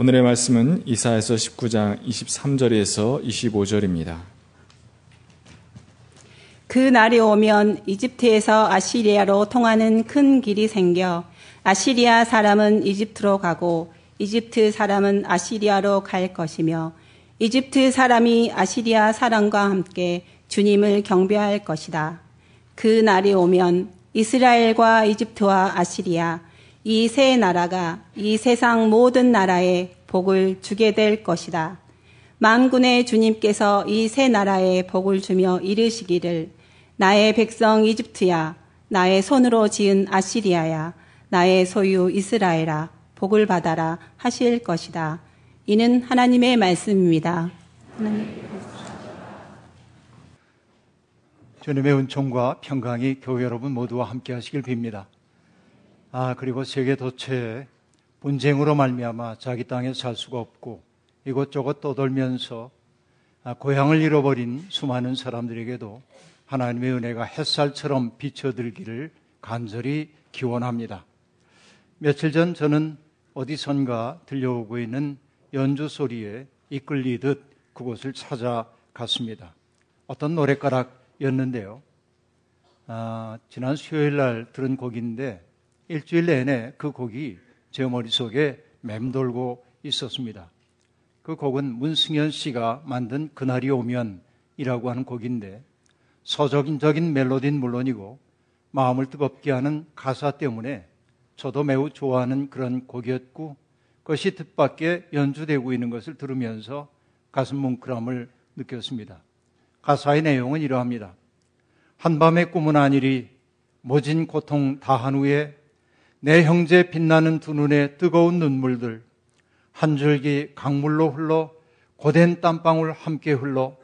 오늘의 말씀은 이사에서 19장 23절에서 25절입니다. 그 날이 오면 이집트에서 아시리아로 통하는 큰 길이 생겨 아시리아 사람은 이집트로 가고 이집트 사람은 아시리아로 갈 것이며 이집트 사람이 아시리아 사람과 함께 주님을 경배할 것이다. 그 날이 오면 이스라엘과 이집트와 아시리아 이세 나라가 이 세상 모든 나라에 복을 주게 될 것이다. 만군의 주님께서 이세 나라에 복을 주며 이르시기를 나의 백성 이집트야 나의 손으로 지은 아시리아야 나의 소유 이스라엘아 복을 받아라 하실 것이다. 이는 하나님의 말씀입니다. 하나님. 주님의 은총과 평강이 교회 여러분 모두와 함께 하시길 빕니다. 아, 그리고 세계 도처에 분쟁으로 말미암아 자기 땅에 살 수가 없고 이곳저곳 떠돌면서 아, 고향을 잃어버린 수많은 사람들에게도 하나님의 은혜가 햇살처럼 비춰들기를 간절히 기원합니다. 며칠 전 저는 어디선가 들려오고 있는 연주 소리에 이끌리듯 그곳을 찾아갔습니다. 어떤 노래가락이었는데요. 아, 지난 수요일 날 들은 곡인데 일주일 내내 그 곡이 제 머릿속에 맴돌고 있었습니다. 그 곡은 문승현 씨가 만든 그날이 오면이라고 하는 곡인데 서적인적인 멜로디는 물론이고 마음을 뜨겁게 하는 가사 때문에 저도 매우 좋아하는 그런 곡이었고 그것이 뜻밖의 연주되고 있는 것을 들으면서 가슴 뭉클함을 느꼈습니다. 가사의 내용은 이러합니다. 한밤의 꿈은 아니리 모진 고통 다한 후에 내 형제 빛나는 두 눈에 뜨거운 눈물들 한 줄기 강물로 흘러 고된 땀방울 함께 흘러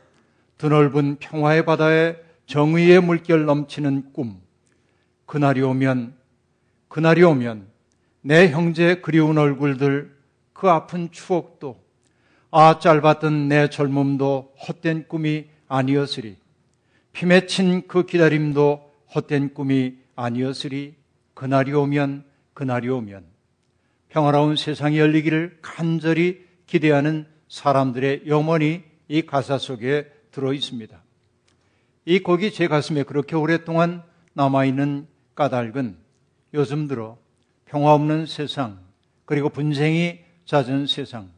드넓은 평화의 바다에 정의의 물결 넘치는 꿈 그날이 오면 그날이 오면 내 형제의 그리운 얼굴들, 그 아픈 추억도, 아, 짧았던 내 젊음도 헛된 꿈이 아니었으리. 피 맺힌 그 기다림도 헛된 꿈이 아니었으리. 그날이 오면, 그날이 오면. 평화로운 세상이 열리기를 간절히 기대하는 사람들의 영혼이 이 가사 속에 들어 있습니다. 이 곡이 제 가슴에 그렇게 오랫동안 남아있는 까닭은 요즘 들어 평화 없는 세상, 그리고 분쟁이 잦은 세상,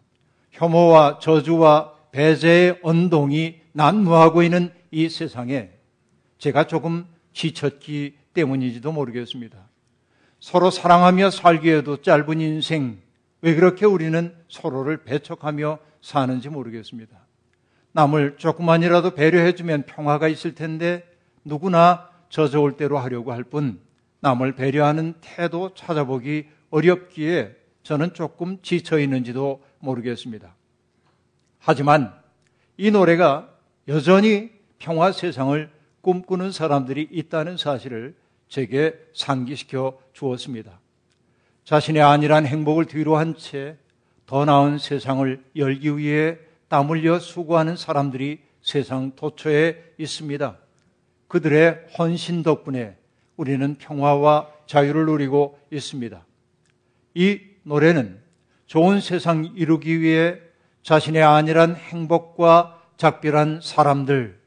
혐오와 저주와 배제의 언동이 난무하고 있는 이 세상에 제가 조금 지쳤기 때문인지도 모르겠습니다. 서로 사랑하며 살기에도 짧은 인생, 왜 그렇게 우리는 서로를 배척하며 사는지 모르겠습니다. 남을 조금만이라도 배려해주면 평화가 있을 텐데 누구나 저저올 대로 하려고 할 뿐 남을 배려하는 태도 찾아보기 어렵기에 저는 조금 지쳐 있는지도 모르겠습니다. 하지만 이 노래가 여전히 평화 세상을 꿈꾸는 사람들이 있다는 사실을 제게 상기시켜 주었습니다. 자신의 안일한 행복을 뒤로 한 채 더 나은 세상을 열기 위해 땀 흘려 수고하는 사람들이 세상 도처에 있습니다. 그들의 헌신 덕분에 우리는 평화와 자유를 누리고 있습니다. 이 노래는 좋은 세상 이루기 위해 자신의 안일한 행복과 작별한 사람들,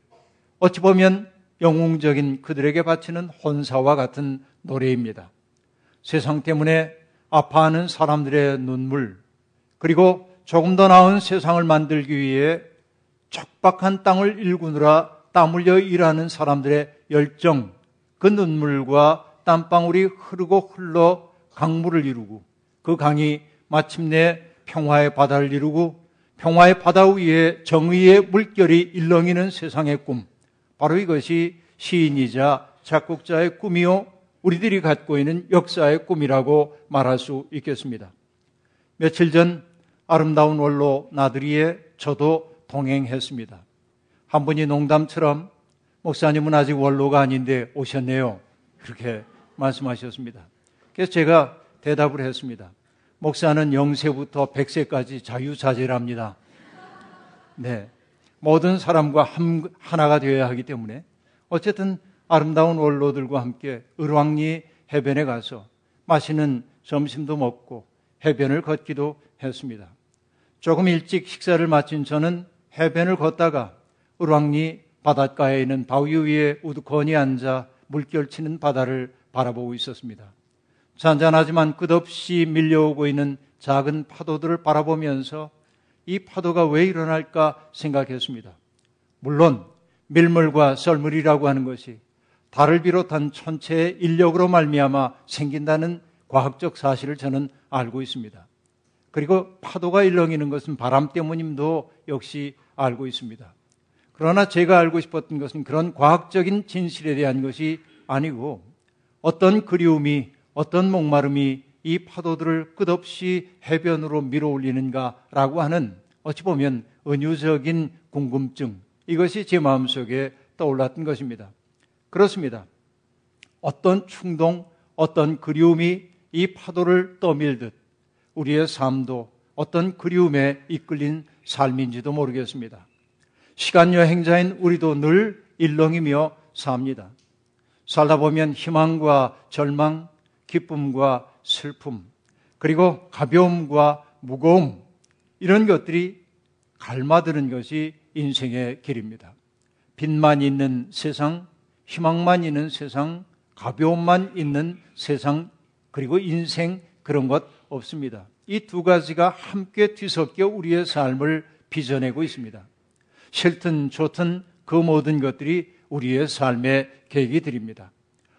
어찌 보면 영웅적인 그들에게 바치는 혼사와 같은 노래입니다. 세상 때문에 아파하는 사람들의 눈물, 그리고 조금 더 나은 세상을 만들기 위해 척박한 땅을 일구느라 땀 흘려 일하는 사람들의 열정, 그 눈물과 땀방울이 흐르고 흘러 강물을 이루고 그 강이 마침내 평화의 바다를 이루고 평화의 바다 위에 정의의 물결이 일렁이는 세상의 꿈. 바로 이것이 시인이자 작곡자의 꿈이요. 우리들이 갖고 있는 역사의 꿈이라고 말할 수 있겠습니다. 며칠 전 아름다운 원로 나들이에 저도 동행했습니다. 한 분이 농담처럼 목사님은 아직 원로가 아닌데 오셨네요. 그렇게 말씀하셨습니다. 그래서 제가 대답을 했습니다. 목사는 0세부터 100세까지 자유자재랍니다. 네. 모든 사람과 한, 하나가 되어야 하기 때문에 어쨌든 아름다운 원로들과 함께 을왕리 해변에 가서 맛있는 점심도 먹고 해변을 걷기도 했습니다. 조금 일찍 식사를 마친 저는 해변을 걷다가 을왕리 바닷가에 있는 바위 위에 우두커니 앉아 물결치는 바다를 바라보고 있었습니다. 잔잔하지만 끝없이 밀려오고 있는 작은 파도들을 바라보면서 이 파도가 왜 일어날까 생각했습니다. 물론 밀물과 썰물이라고 하는 것이 달을 비롯한 천체의 인력으로 말미암아 생긴다는 과학적 사실을 저는 알고 있습니다. 그리고 파도가 일렁이는 것은 바람 때문임도 역시 알고 있습니다. 그러나 제가 알고 싶었던 것은 그런 과학적인 진실에 대한 것이 아니고 어떤 그리움이 어떤 목마름이 이 파도들을 끝없이 해변으로 밀어 올리는가라고 하는 어찌 보면 은유적인 궁금증 이것이 제 마음속에 떠올랐던 것입니다. 그렇습니다. 어떤 충동, 어떤 그리움이 이 파도를 떠밀듯 우리의 삶도 어떤 그리움에 이끌린 삶인지도 모르겠습니다. 시간 여행자인 우리도 늘 일렁이며 삽니다. 살다 보면 희망과 절망, 기쁨과 슬픔, 그리고 가벼움과 무거움, 이런 것들이 갈마드는 것이 인생의 길입니다. 빛만 있는 세상, 희망만 있는 세상, 가벼움만 있는 세상, 그리고 인생 그런 것 없습니다. 이 두 가지가 함께 뒤섞여 우리의 삶을 빚어내고 있습니다. 싫든 좋든 그 모든 것들이 우리의 삶의 계기들입니다.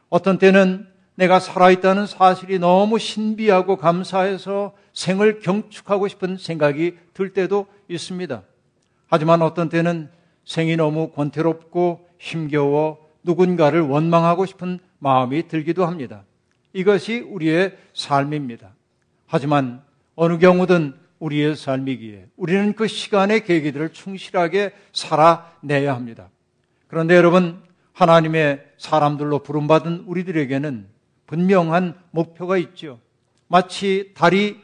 어떤 때는 내가 살아있다는 사실이 너무 신비하고 감사해서 생을 경축하고 싶은 생각이 들 때도 있습니다. 하지만 어떤 때는 생이 너무 권태롭고 힘겨워 누군가를 원망하고 싶은 마음이 들기도 합니다. 이것이 우리의 삶입니다. 하지만 어느 경우든 우리의 삶이기에 우리는 그 시간의 계기들을 충실하게 살아내야 합니다. 그런데 여러분, 하나님의 사람들로 부름받은 우리들에게는 분명한 목표가 있죠. 마치 달이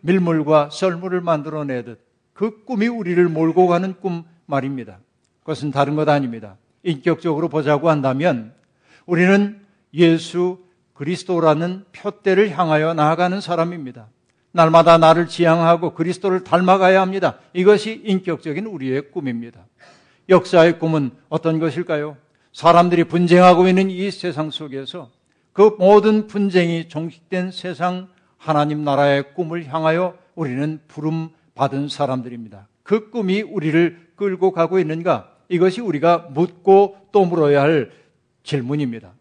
밀물과 썰물을 만들어내듯 그 꿈이 우리를 몰고 가는 꿈 말입니다. 그것은 다른 것 아닙니다. 인격적으로 보자고 한다면 우리는 예수 그리스도라는 표대를 향하여 나아가는 사람입니다. 날마다 나를 지향하고 그리스도를 닮아가야 합니다. 이것이 인격적인 우리의 꿈입니다. 역사의 꿈은 어떤 것일까요? 사람들이 분쟁하고 있는 이 세상 속에서 그 모든 분쟁이 종식된 세상 하나님 나라의 꿈을 향하여 우리는 부름 받은 사람들입니다. 그 꿈이 우리를 끌고 가고 있는가? 이것이 우리가 묻고 또 물어야 할 질문입니다.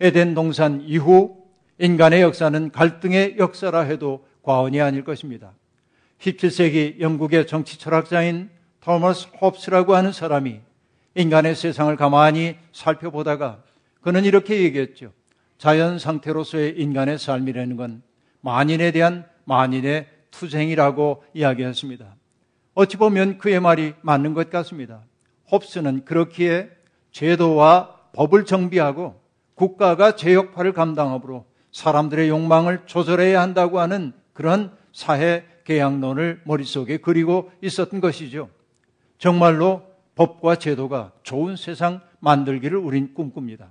에덴 동산 이후 인간의 역사는 갈등의 역사라 해도 과언이 아닐 것입니다. 17세기 영국의 정치 철학자인 토머스 홉스라고 하는 사람이 인간의 세상을 가만히 살펴보다가 그는 이렇게 얘기했죠. 자연 상태로서의 인간의 삶이라는 건 만인에 대한 만인의 투쟁이라고 이야기했습니다. 어찌 보면 그의 말이 맞는 것 같습니다. 홉스는 그렇기에 제도와 법을 정비하고 국가가 제 역할을 감당하므로 사람들의 욕망을 조절해야 한다고 하는 그런 사회 계약론을 머릿속에 그리고 있었던 것이죠. 정말로 법과 제도가 좋은 세상 만들기를 우린 꿈꿉니다.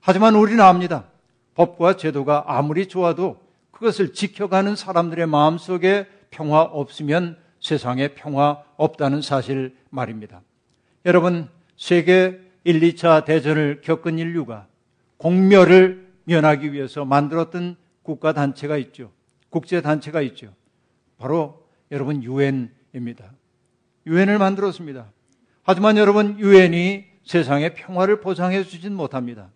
하지만 우리는 압니다. 법과 제도가 아무리 좋아도 그것을 지켜가는 사람들의 마음 속에 평화 없으면 세상에 평화 없다는 사실 말입니다. 여러분, 세계 1, 2차 대전을 겪은 인류가 공멸을 면하기 위해서 만들었던 국가 단체가 있죠. 국제 단체가 있죠. 바로 여러분 유엔입니다. 유엔을 만들었습니다. 하지만 여러분 유엔이 세상의 평화를 보장해 주진 못합니다.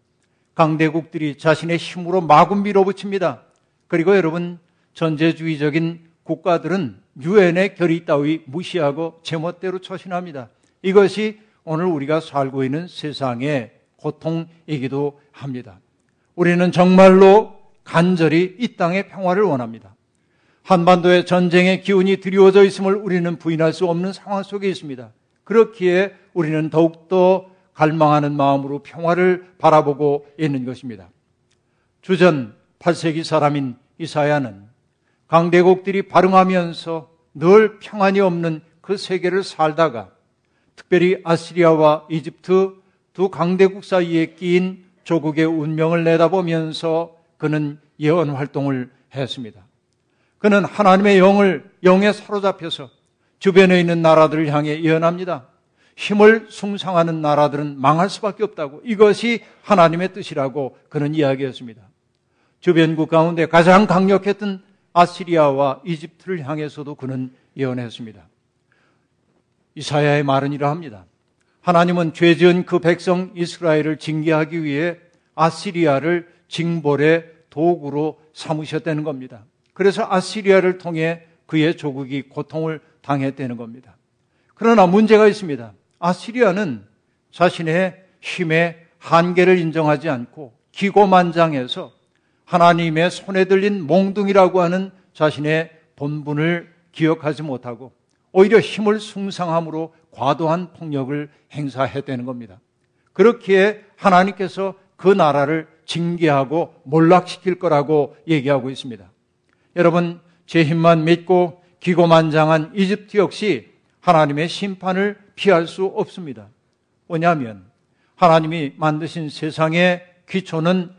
강대국들이 자신의 힘으로 마구 밀어붙입니다. 그리고 여러분 전제주의적인 국가들은 유엔의 결의 따위 무시하고 제멋대로 처신합니다. 이것이 오늘 우리가 살고 있는 세상의 고통이기도 합니다. 우리는 정말로 간절히 이 땅의 평화를 원합니다. 한반도의 전쟁의 기운이 드리워져 있음을 우리는 부인할 수 없는 상황 속에 있습니다. 그렇기에 우리는 더욱더 갈망하는 마음으로 평화를 바라보고 있는 것입니다. 주전 8세기 사람인 이사야는 강대국들이 발응하면서 늘 평안이 없는 그 세계를 살다가 특별히 아시리아와 이집트 두 강대국 사이에 끼인 조국의 운명을 내다보면서 그는 예언 활동을 했습니다. 그는 하나님의 영을 영에 사로잡혀서 주변에 있는 나라들을 향해 예언합니다. 힘을 숭상하는 나라들은 망할 수밖에 없다고 이것이 하나님의 뜻이라고 그는 이야기했습니다. 주변국 가운데 가장 강력했던 아시리아와 이집트를 향해서도 그는 예언했습니다. 이사야의 말은 이러합니다. 하나님은 죄 지은 그 백성 이스라엘을 징계하기 위해 아시리아를 징벌의 도구로 삼으셨다는 겁니다. 그래서 아시리아를 통해 그의 조국이 고통을 당했다는 겁니다. 그러나 문제가 있습니다. 아시리아는 자신의 힘의 한계를 인정하지 않고 기고만장해서 하나님의 손에 들린 몽둥이라고 하는 자신의 본분을 기억하지 못하고 오히려 힘을 숭상함으로 과도한 폭력을 행사했다는 겁니다. 그렇기에 하나님께서 그 나라를 징계하고 몰락시킬 거라고 얘기하고 있습니다. 여러분, 제 힘만 믿고 기고만장한 이집트 역시 하나님의 심판을 피할 수 없습니다. 뭐냐면 하나님이 만드신 세상의 기초는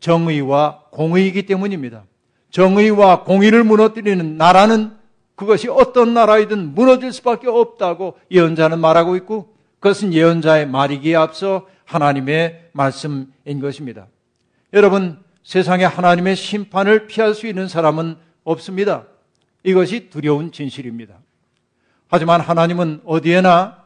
정의와 공의이기 때문입니다. 정의와 공의를 무너뜨리는 나라는 그것이 어떤 나라이든 무너질 수밖에 없다고 예언자는 말하고 있고 그것은 예언자의 말이기에 앞서 하나님의 말씀인 것입니다. 여러분, 세상에 하나님의 심판을 피할 수 있는 사람은 없습니다. 이것이 두려운 진실입니다. 하지만 하나님은 어디에나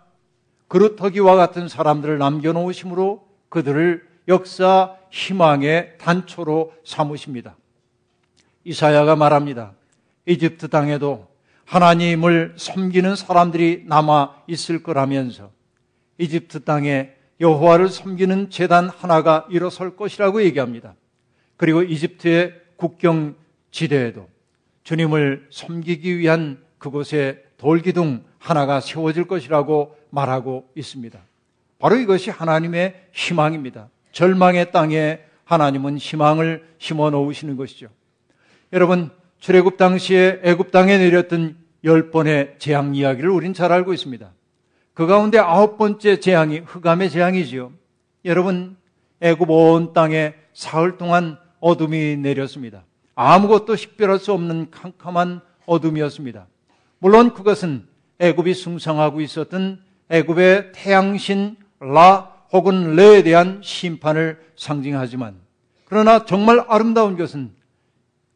그루터기와 같은 사람들을 남겨놓으심으로 그들을 역사 희망의 단초로 삼으십니다. 이사야가 말합니다. 이집트 땅에도 하나님을 섬기는 사람들이 남아 있을 거라면서 이집트 땅에 여호와를 섬기는 재단 하나가 일어설 것이라고 얘기합니다. 그리고 이집트의 국경 지대에도 주님을 섬기기 위한 그곳에 돌기둥 하나가 세워질 것이라고 말하고 있습니다. 바로 이것이 하나님의 희망입니다. 절망의 땅에 하나님은 희망을 심어 놓으시는 것이죠. 여러분, 출애굽 당시에 애굽 땅에 내렸던 열 번의 재앙 이야기를 우린 잘 알고 있습니다. 그 가운데 아홉 번째 재앙이 흑암의 재앙이지요. 여러분, 애굽 온 땅에 사흘 동안 어둠이 내렸습니다. 아무것도 식별할 수 없는 캄캄한 어둠이었습니다. 물론 그것은 애굽이 숭상하고 있었던 애굽의 태양신 라 혹은 레에 대한 심판을 상징하지만 그러나 정말 아름다운 것은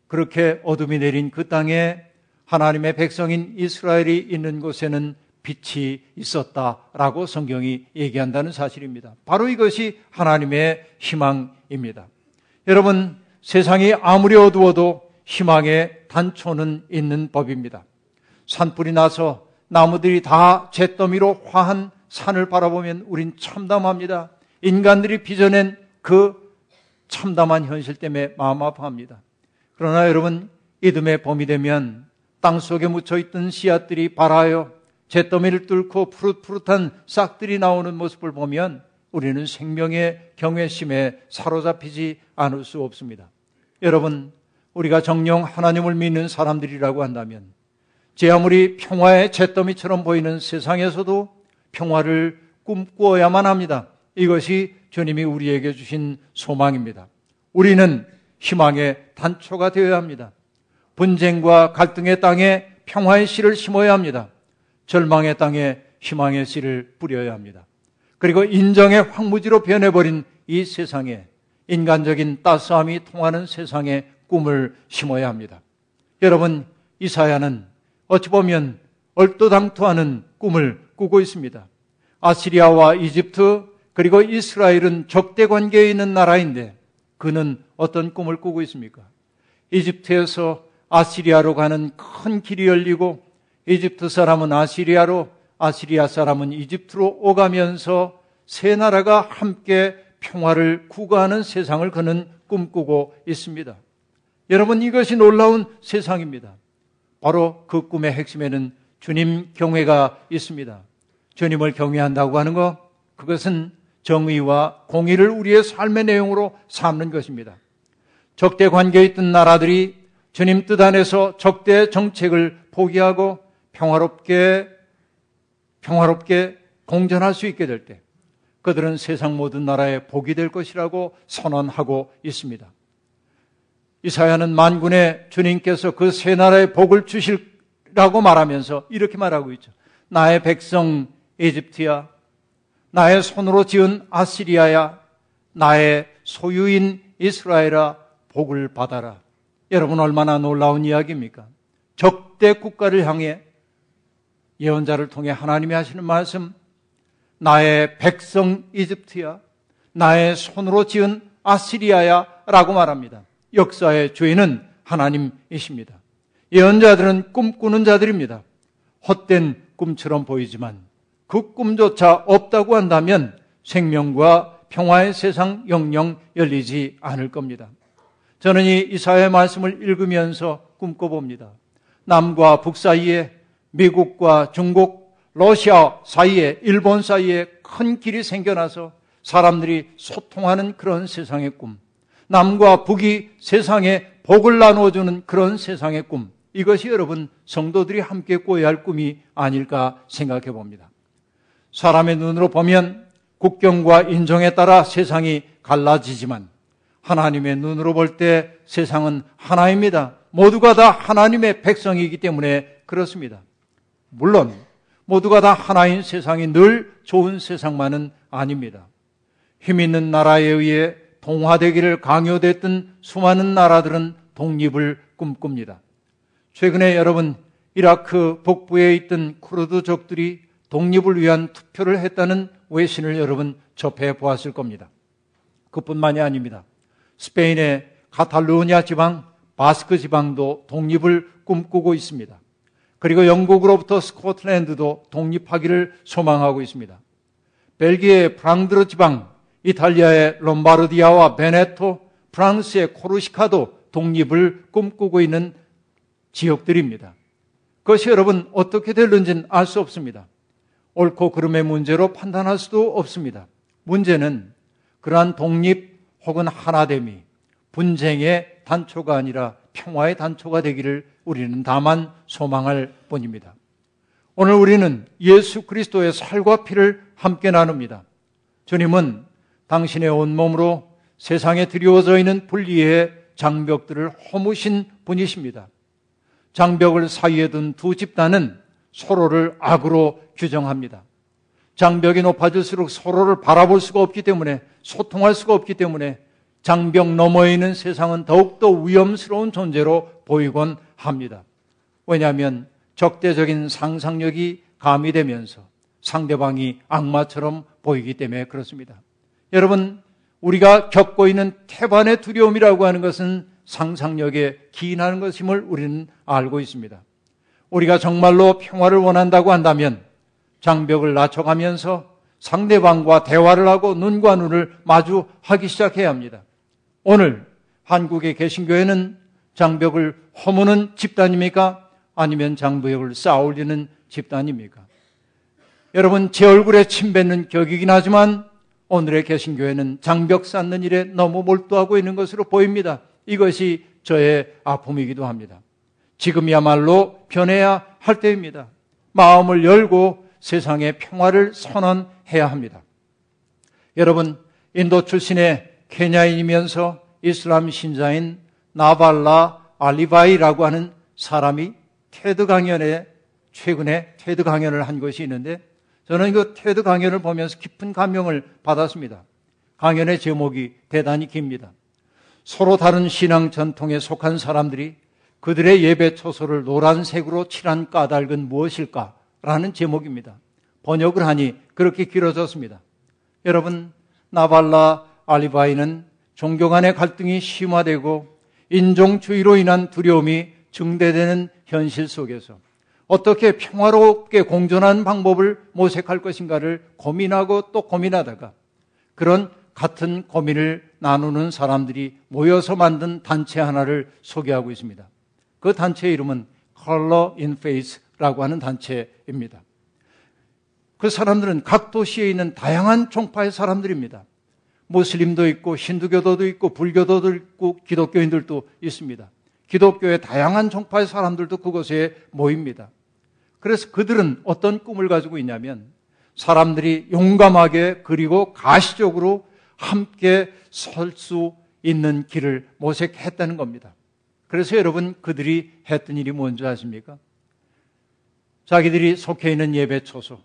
그렇게 어둠이 내린 그 땅에 하나님의 백성인 이스라엘이 있는 곳에는 빛이 있었다라고 성경이 얘기한다는 사실입니다. 바로 이것이 하나님의 희망입니다. 여러분, 세상이 아무리 어두워도 희망의 단초는 있는 법입니다. 산불이 나서 나무들이 다 잿더미로 화한 산을 바라보면 우린 참담합니다. 인간들이 빚어낸 그 참담한 현실 때문에 마음 아파합니다. 그러나 여러분, 이듬해 봄이 되면 땅 속에 묻혀 있던 씨앗들이 발하여 잿더미를 뚫고 푸릇푸릇한 싹들이 나오는 모습을 보면 우리는 생명의 경외심에 사로잡히지 않을 수 없습니다. 여러분, 우리가 정령 하나님을 믿는 사람들이라고 한다면 제 아무리 평화의 잿더미처럼 보이는 세상에서도 평화를 꿈꾸어야만 합니다. 이것이 주님이 우리에게 주신 소망입니다. 우리는 희망의 단초가 되어야 합니다. 분쟁과 갈등의 땅에 평화의 씨를 심어야 합니다. 절망의 땅에 희망의 씨를 뿌려야 합니다. 그리고 인정의 황무지로 변해버린 이 세상에 인간적인 따스함이 통하는 세상에 꿈을 심어야 합니다. 여러분, 이사야는 어찌 보면 얼토당토하는 꿈을 꾸고 있습니다. 아시리아와 이집트 그리고 이스라엘은 적대 관계에 있는 나라인데 그는 어떤 꿈을 꾸고 있습니까? 이집트에서 아시리아로 가는 큰 길이 열리고 이집트 사람은 아시리아로 아시리아 사람은 이집트로 오가면서 세 나라가 함께 평화를 구가하는 세상을 그는 꿈꾸고 있습니다. 여러분 이것이 놀라운 세상입니다. 바로 그 꿈의 핵심에는 주님 경외가 있습니다. 주님을 경외한다고 하는 것, 그것은 정의와 공의를 우리의 삶의 내용으로 삼는 것입니다. 적대 관계에 있던 나라들이 주님 뜻 안에서 적대 정책을 포기하고 평화롭게, 평화롭게 공존할 수 있게 될 때, 그들은 세상 모든 나라의 복이 될 것이라고 선언하고 있습니다. 이사야는 만군의 주님께서 그 세 나라의 복을 주실 이스라엘이라고 말하면서 이렇게 말하고 있죠. 나의 백성 에집트야, 나의 손으로 지은 아시리아야, 나의 소유인 이스라엘아, 복을 받아라. 여러분 얼마나 놀라운 이야기입니까? 적대 국가를 향해 예언자를 통해 하나님이 하시는 말씀, 나의 백성 이집트야, 나의 손으로 지은 아시리아야 라고 말합니다. 역사의 주인은 하나님이십니다. 예언자들은 꿈꾸는 자들입니다. 헛된 꿈처럼 보이지만 그 꿈조차 없다고 한다면 생명과 평화의 세상 영영 열리지 않을 겁니다. 저는 이 이사의 말씀을 읽으면서 꿈꿔봅니다. 남과 북 사이에 미국과 중국, 러시아 사이에 일본 사이에 큰 길이 생겨나서 사람들이 소통하는 그런 세상의 꿈. 남과 북이 세상에 복을 나누어주는 그런 세상의 꿈. 이것이 여러분 성도들이 함께 꿔야 할 꿈이 아닐까 생각해 봅니다. 사람의 눈으로 보면 국경과 인종에 따라 세상이 갈라지지만 하나님의 눈으로 볼 때 세상은 하나입니다. 모두가 다 하나님의 백성이기 때문에 그렇습니다. 물론 모두가 다 하나인 세상이 늘 좋은 세상만은 아닙니다. 힘 있는 나라에 의해 동화되기를 강요됐던 수많은 나라들은 독립을 꿈꿉니다. 최근에 여러분 이라크 북부에 있던 쿠르드족들이 독립을 위한 투표를 했다는 외신을 여러분 접해 보았을 겁니다. 그뿐만이 아닙니다. 스페인의 카탈루냐 지방, 바스크 지방도 독립을 꿈꾸고 있습니다. 그리고 영국으로부터 스코틀랜드도 독립하기를 소망하고 있습니다. 벨기에의 프랑드르 지방, 이탈리아의 롬바르디아와 베네토, 프랑스의 코르시카도 독립을 꿈꾸고 있는 지역들입니다. 그것이 여러분 어떻게 될는지는 알 수 없습니다. 옳고 그름의 문제로 판단할 수도 없습니다. 문제는 그러한 독립 혹은 하나됨이 분쟁의 단초가 아니라 평화의 단초가 되기를 우리는 다만 소망할 뿐입니다. 오늘 우리는 예수 그리스도의 살과 피를 함께 나눕니다. 주님은 당신의 온몸으로 세상에 드리워져 있는 분리의 장벽들을 허무신 분이십니다. 장벽을 사이에 둔 두 집단은 서로를 악으로 규정합니다. 장벽이 높아질수록 서로를 바라볼 수가 없기 때문에 소통할 수가 없기 때문에 장벽 너머에 있는 세상은 더욱더 위험스러운 존재로 보이곤 합니다. 왜냐하면 적대적인 상상력이 가미되면서 상대방이 악마처럼 보이기 때문에 그렇습니다. 여러분, 우리가 겪고 있는 태반의 두려움이라고 하는 것은 상상력에 기인하는 것임을 우리는 알고 있습니다. 우리가 정말로 평화를 원한다고 한다면 장벽을 낮춰가면서 상대방과 대화를 하고 눈과 눈을 마주하기 시작해야 합니다. 오늘 한국의 개신교회는 장벽을 허무는 집단입니까? 아니면 장벽을 쌓아올리는 집단입니까? 여러분, 제 얼굴에 침 뱉는 격이긴 하지만 오늘의 개신교회는 장벽 쌓는 일에 너무 몰두하고 있는 것으로 보입니다. 이것이 저의 아픔이기도 합니다. 지금이야말로 변해야 할 때입니다. 마음을 열고 세상의 평화를 선언해야 합니다. 여러분, 인도 출신의 케냐인이면서 이슬람 신자인 나발라 알리바이라고 하는 사람이 테드 강연에 최근에 테드 강연을 한 것이 있는데 저는 그 테드 강연을 보면서 깊은 감명을 받았습니다. 강연의 제목이 대단히 깁니다. 서로 다른 신앙 전통에 속한 사람들이 그들의 예배 초소를 노란색으로 칠한 까닭은 무엇일까? 라는 제목입니다. 번역을 하니 그렇게 길어졌습니다. 여러분, 나발라 알리바이는 종교 간의 갈등이 심화되고 인종주의로 인한 두려움이 증대되는 현실 속에서 어떻게 평화롭게 공존하는 방법을 모색할 것인가를 고민하고 또 고민하다가 그런 같은 고민을 나누는 사람들이 모여서 만든 단체 하나를 소개하고 있습니다. 그 단체의 이름은 Color in Face라고 하는 단체입니다. 그 사람들은 각 도시에 있는 다양한 종파의 사람들입니다. 무슬림도 있고 힌두교도도 있고 불교도도 있고 기독교인들도 있습니다. 기독교의 다양한 종파의 사람들도 그곳에 모입니다. 그래서 그들은 어떤 꿈을 가지고 있냐면 사람들이 용감하게 그리고 가시적으로 함께 설 수 있는 길을 모색했다는 겁니다. 그래서 여러분 그들이 했던 일이 뭔지 아십니까? 자기들이 속해 있는 예배 초소,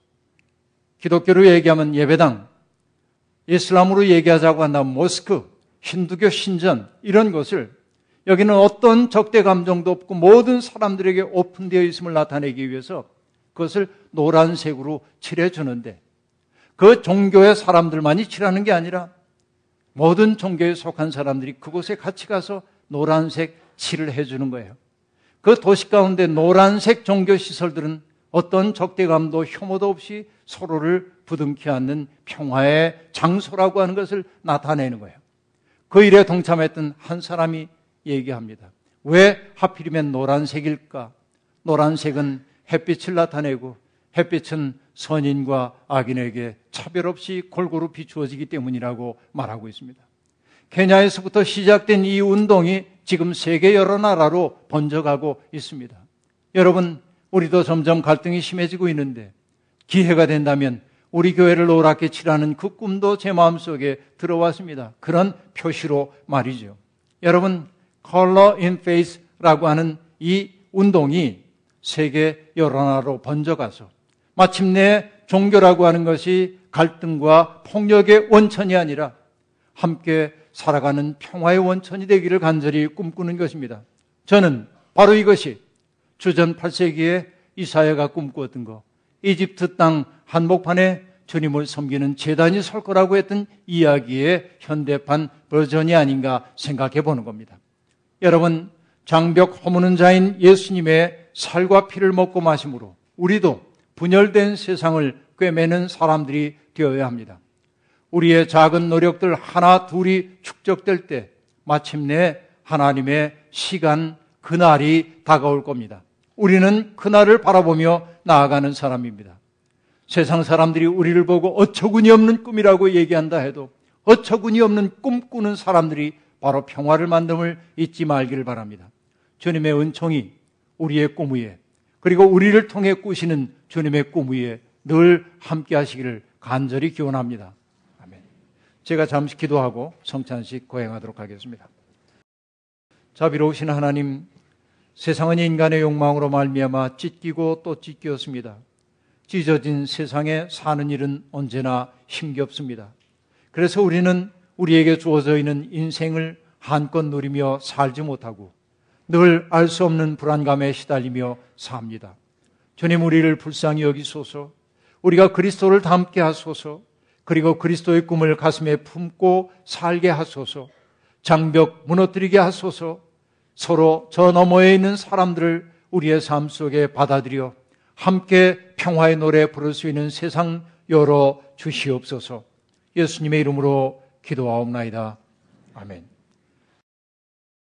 기독교로 얘기하면 예배당, 이슬람으로 얘기하자고 한다면 모스크, 힌두교 신전, 이런 것을 여기는 어떤 적대 감정도 없고 모든 사람들에게 오픈되어 있음을 나타내기 위해서 그것을 노란색으로 칠해주는데 그 종교의 사람들만이 칠하는 게 아니라 모든 종교에 속한 사람들이 그곳에 같이 가서 노란색 칠을 해주는 거예요. 그 도시 가운데 노란색 종교 시설들은 어떤 적대감도 혐오도 없이 서로를 부둥켜 안는 평화의 장소라고 하는 것을 나타내는 거예요. 그 일에 동참했던 한 사람이 얘기합니다. 왜 하필이면 노란색일까? 노란색은 햇빛을 나타내고 햇빛은 선인과 악인에게 차별 없이 골고루 비추어지기 때문이라고 말하고 있습니다. 케냐에서부터 시작된 이 운동이 지금 세계 여러 나라로 번져가고 있습니다. 여러분, 우리도 점점 갈등이 심해지고 있는데 기회가 된다면 우리 교회를 노랗게 칠하는 그 꿈도 제 마음속에 들어왔습니다. 그런 표시로 말이죠. 여러분, Color in Face라고 하는 이 운동이 세계 여러 나라로 번져가서 마침내 종교라고 하는 것이 갈등과 폭력의 원천이 아니라 함께 살아가는 평화의 원천이 되기를 간절히 꿈꾸는 것입니다. 저는 바로 이것이 주전 8세기에 이사야가 꿈꾸었던 것, 이집트 땅 한복판에 주님을 섬기는 재단이 설 거라고 했던 이야기의 현대판 버전이 아닌가 생각해 보는 겁니다. 여러분, 장벽 허무는 자인 예수님의 살과 피를 먹고 마심으로 우리도 분열된 세상을 꿰매는 사람들이 되어야 합니다. 우리의 작은 노력들 하나 둘이 축적될 때 마침내 하나님의 시간 그날이 다가올 겁니다. 우리는 그날을 바라보며 나아가는 사람입니다. 세상 사람들이 우리를 보고 어처구니 없는 꿈이라고 얘기한다 해도 어처구니 없는 꿈꾸는 사람들이 바로 평화를 만듦을 잊지 말기를 바랍니다. 주님의 은총이 우리의 꿈 위에 그리고 우리를 통해 꾸시는 주님의 꿈 위에 늘 함께 하시기를 간절히 기원합니다. 아멘. 제가 잠시 기도하고 성찬식 거행하도록 하겠습니다. 자비로우신 하나님, 세상은 인간의 욕망으로 말미암아 찢기고 또 찢겼습니다. 찢어진 세상에 사는 일은 언제나 힘겹습니다. 그래서 우리는 우리에게 주어져 있는 인생을 한껏 누리며 살지 못하고 늘 알 수 없는 불안감에 시달리며 삽니다. 주님 우리를 불쌍히 여기소서. 우리가 그리스도를 닮게 하소서. 그리고 그리스도의 꿈을 가슴에 품고 살게 하소서. 장벽 무너뜨리게 하소서. 서로 저 너머에 있는 사람들을 우리의 삶 속에 받아들여 함께 평화의 노래 부를 수 있는 세상 열어 주시옵소서. 예수님의 이름으로 기도하옵나이다. 아멘.